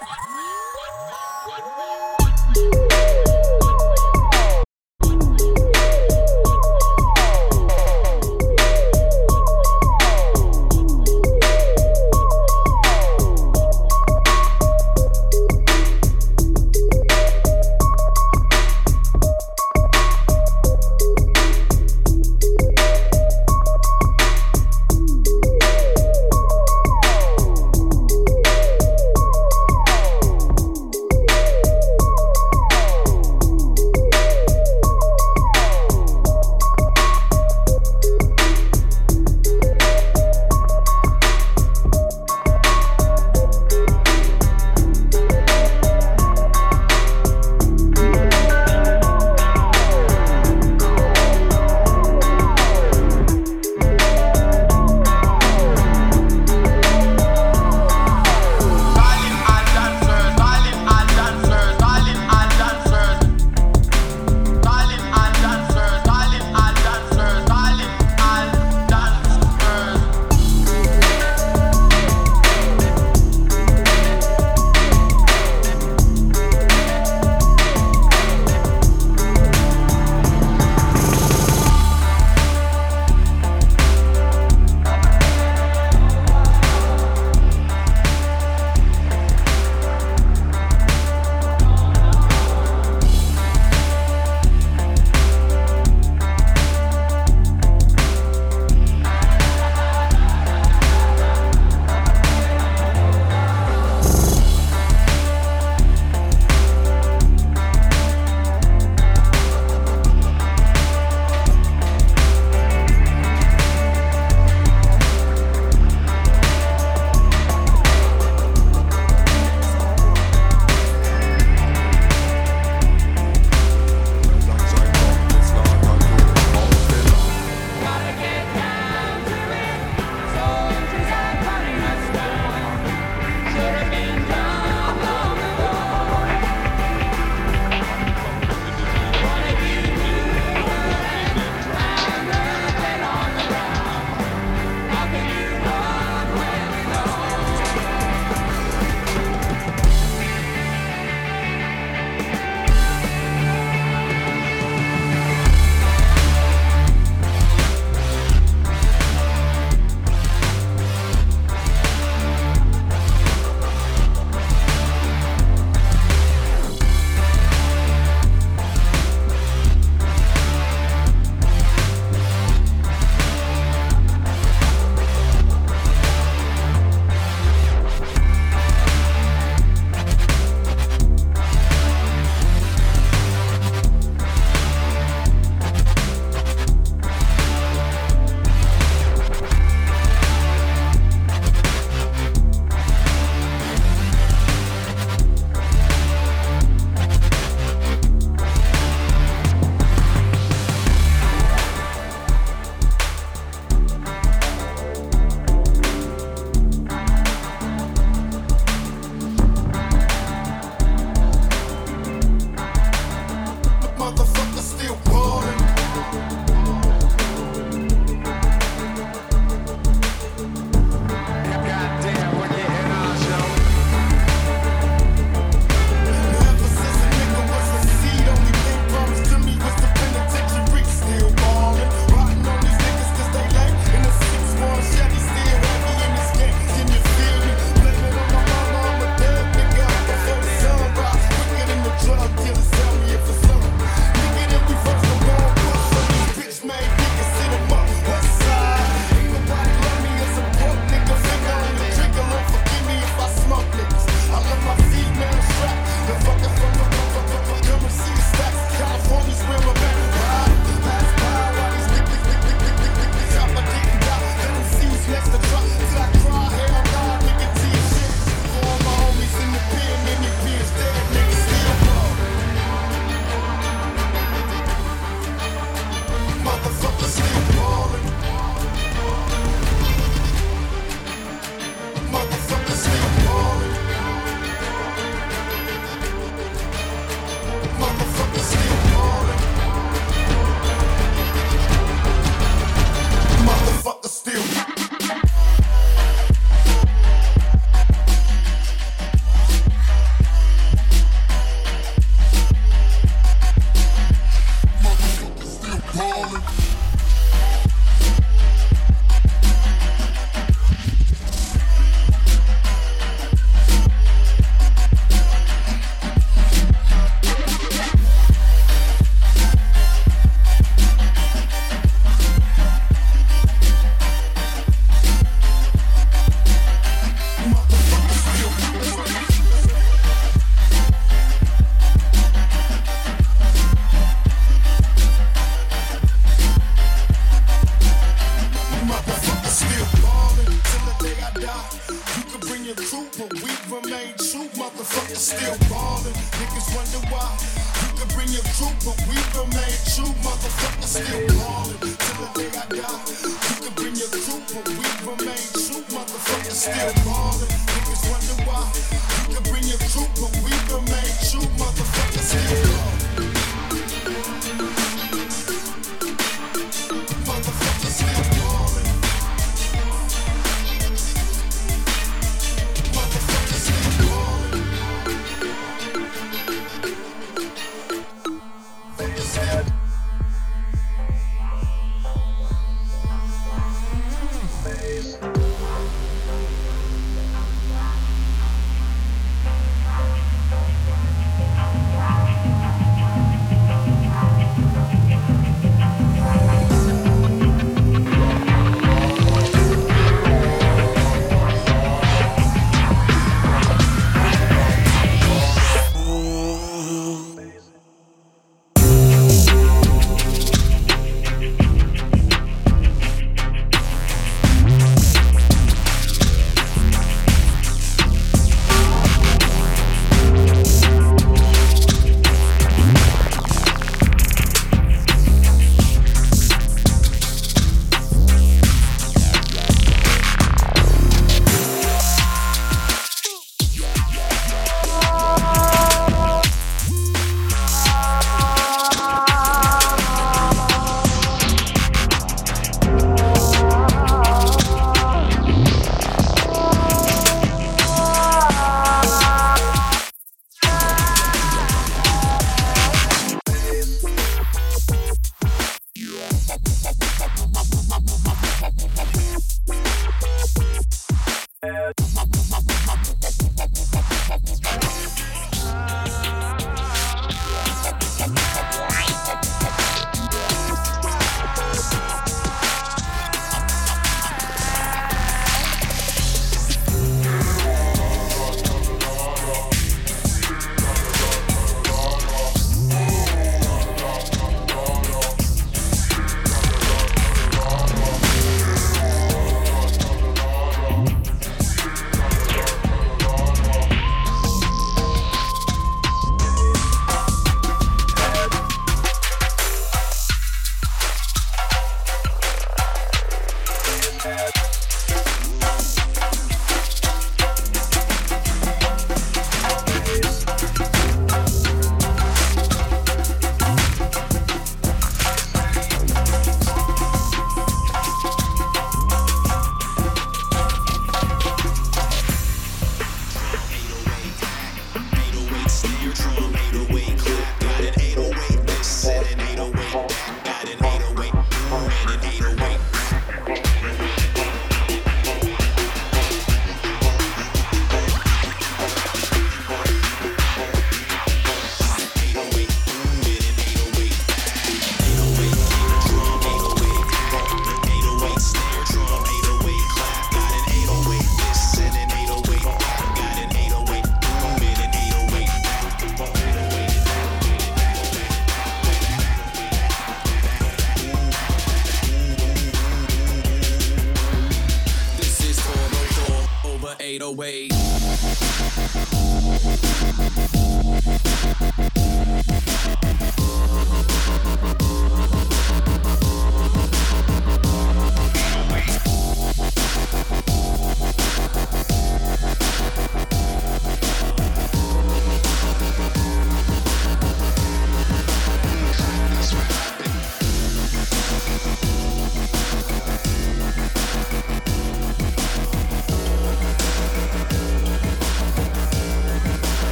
What?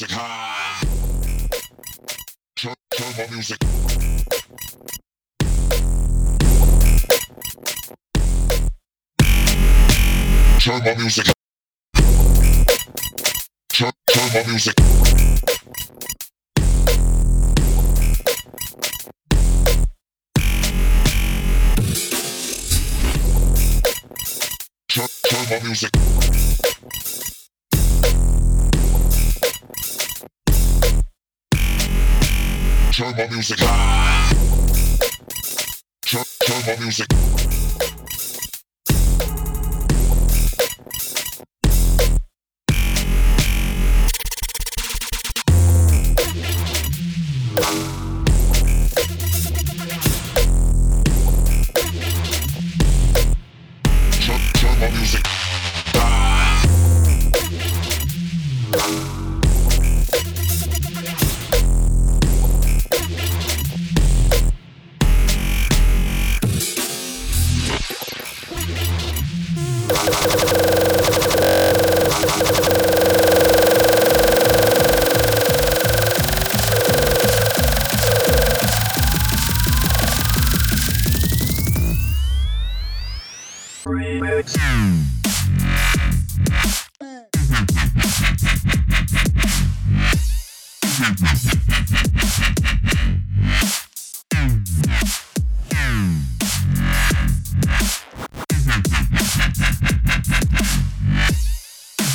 music. Turn, turn my music. Turn my music. Turn, turn my music. Turn, turn my music. turn my music. Turn, turn my music.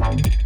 Bye.